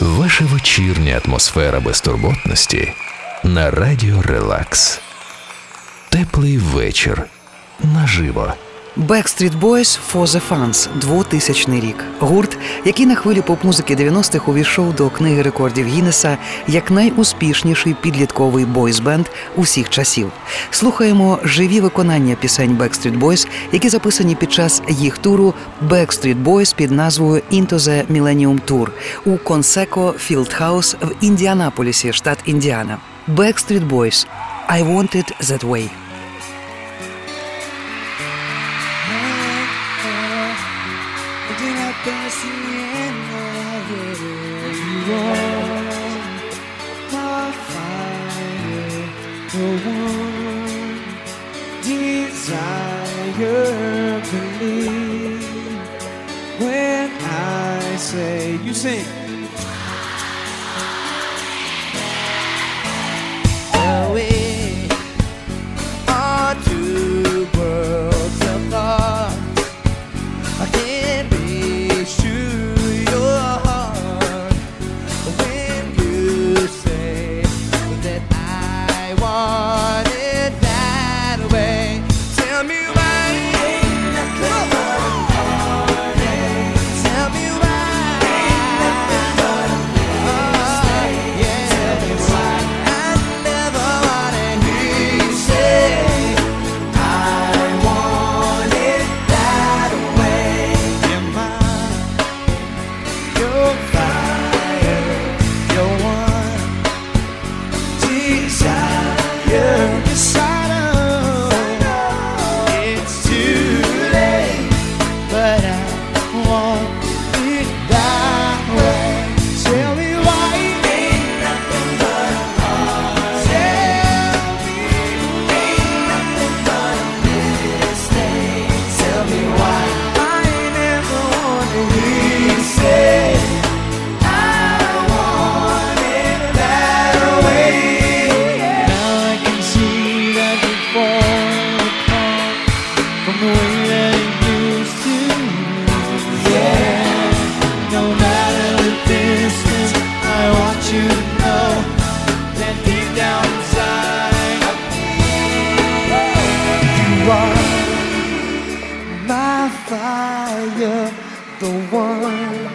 Ваша вечірня атмосфера безтурботності на радіо Релакс. Теплий вечір наживо. Backstreet Boys for the Fans 2000 рік. Гурт, який на хвилі поп-музики 90-х увійшов до книги рекордів Гіннеса як найуспішніший підлітковий бойс-бенд усіх часів. Слухаємо живі виконання пісень Backstreet Boys, які записані під час їх туру Backstreet Boys під назвою Into the Millennium Tour у Field House в Індіанаполісі, штат Індіана. Backstreet Boys I Want It That Way. The one desire believe When I say you sing the one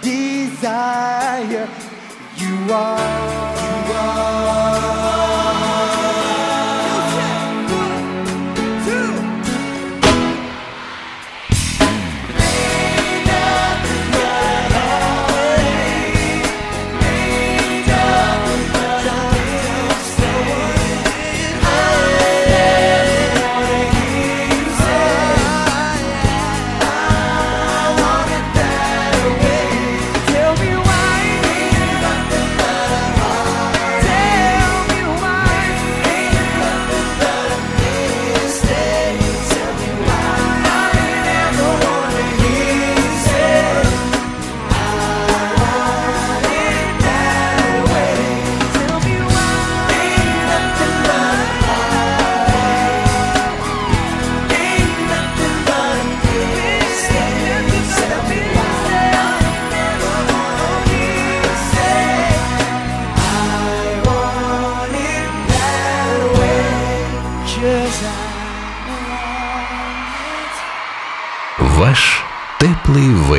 desire. You are.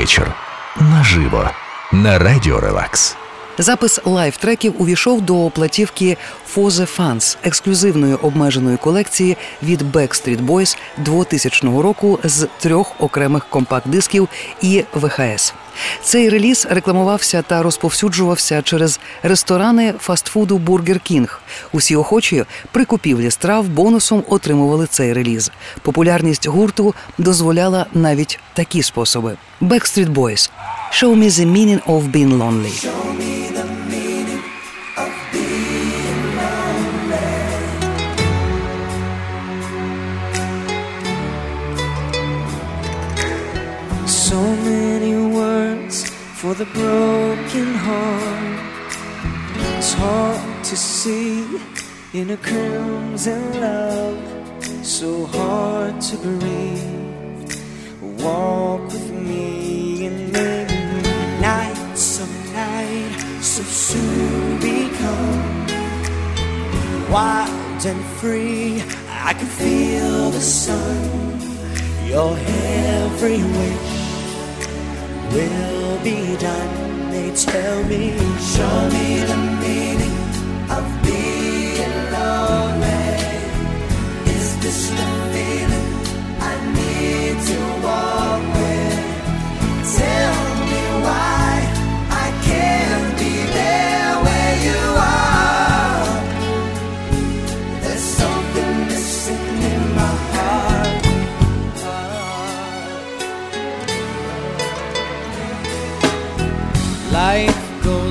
Вечір наживо на радіо Релакс. Запис лайв-треків увійшов до платівки the Fans ексклюзивної обмеженої колекції від Backstreet Boys 2000 року з трьох окремих компакт-дисків і ВХС. Цей реліз рекламувався та розповсюджувався через ресторани фастфуду Бургер Кінг. Усі охочі при купівлі страв бонусом отримували цей реліз. Популярність гурту дозволяла навіть такі способи. Backstreet Boys – Show me the meaning of being lonely. for the broken heart. It's hard to see in a crimson love, so hard to breathe. Walk with me and maybe night, some night, so soon become wild and free. I can feel the sun, your every wish will be done, they tell me. Show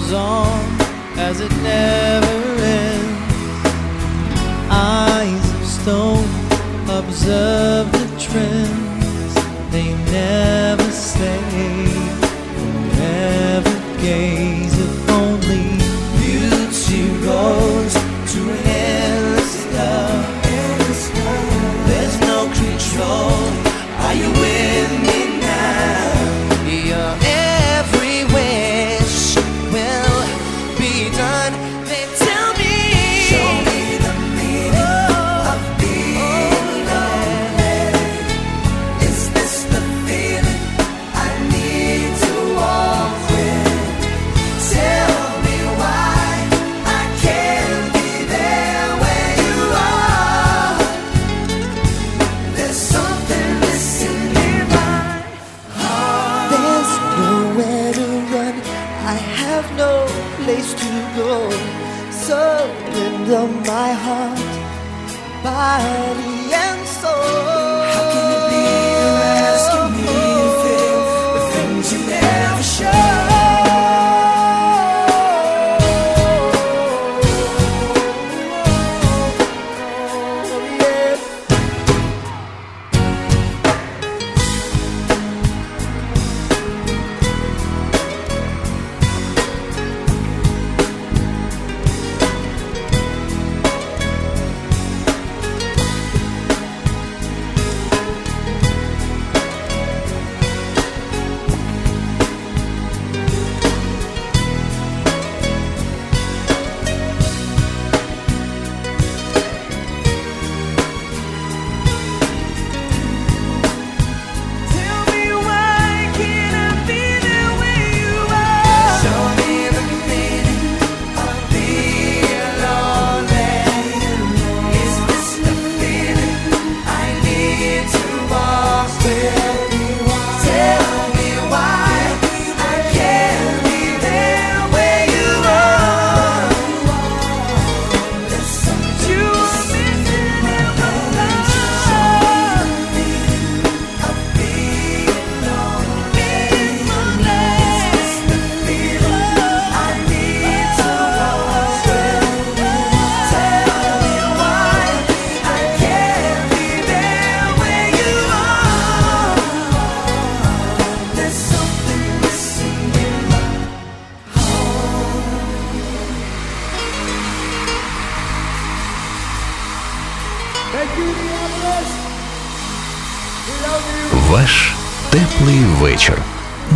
goes on as it never ends. Eyes of stone observe the trends, they never stay. never gaze if only beauty rolls. Ваш теплий вечір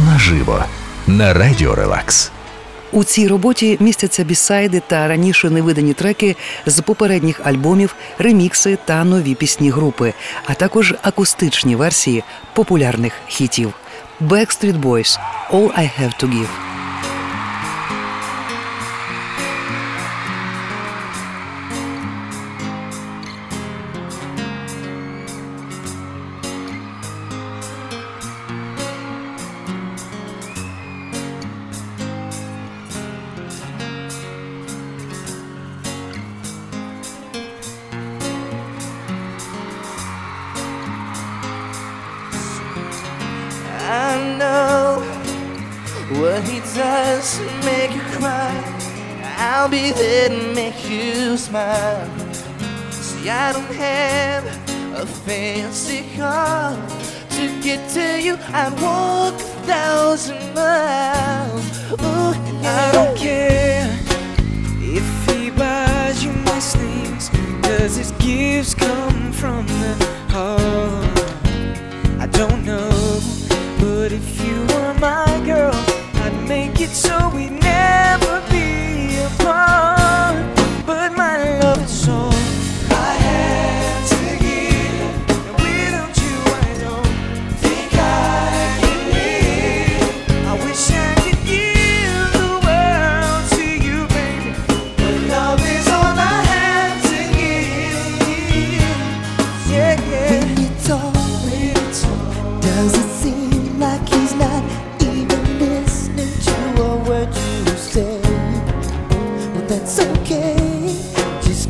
наживо на радіо Релакс. У цій роботі містяться бісайди та раніше невидані треки з попередніх альбомів, ремікси та нові пісні групи, а також акустичні версії популярних хітів. Backstreet Boys – «All I Have To Give». he does make you cry, I'll be there to make you smile. See, I don't have a fancy car to get to you. I walk a thousand miles.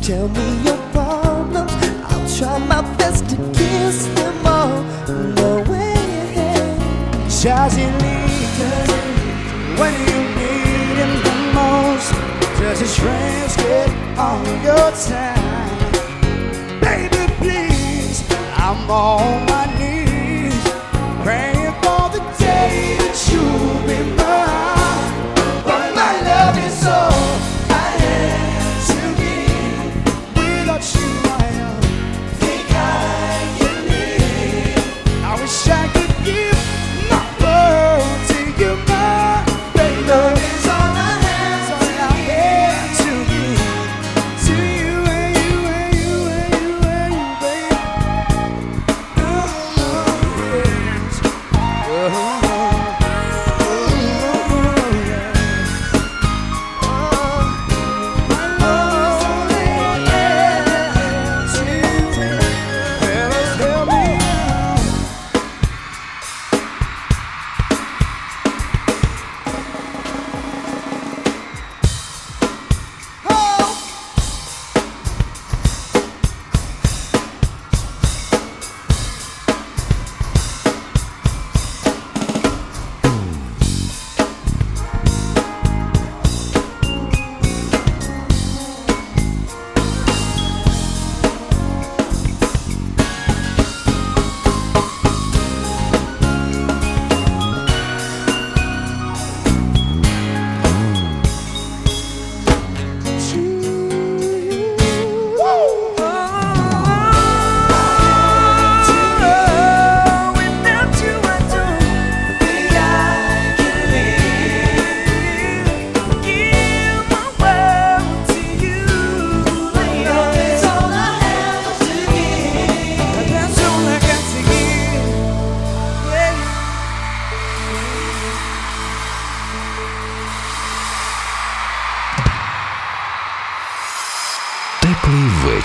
Tell me your problems, I'll try my best to kiss them all away. Shazzy when you need him the most. Does his friends get all your time? Baby, please, I'm on my knees, praying for the day that you.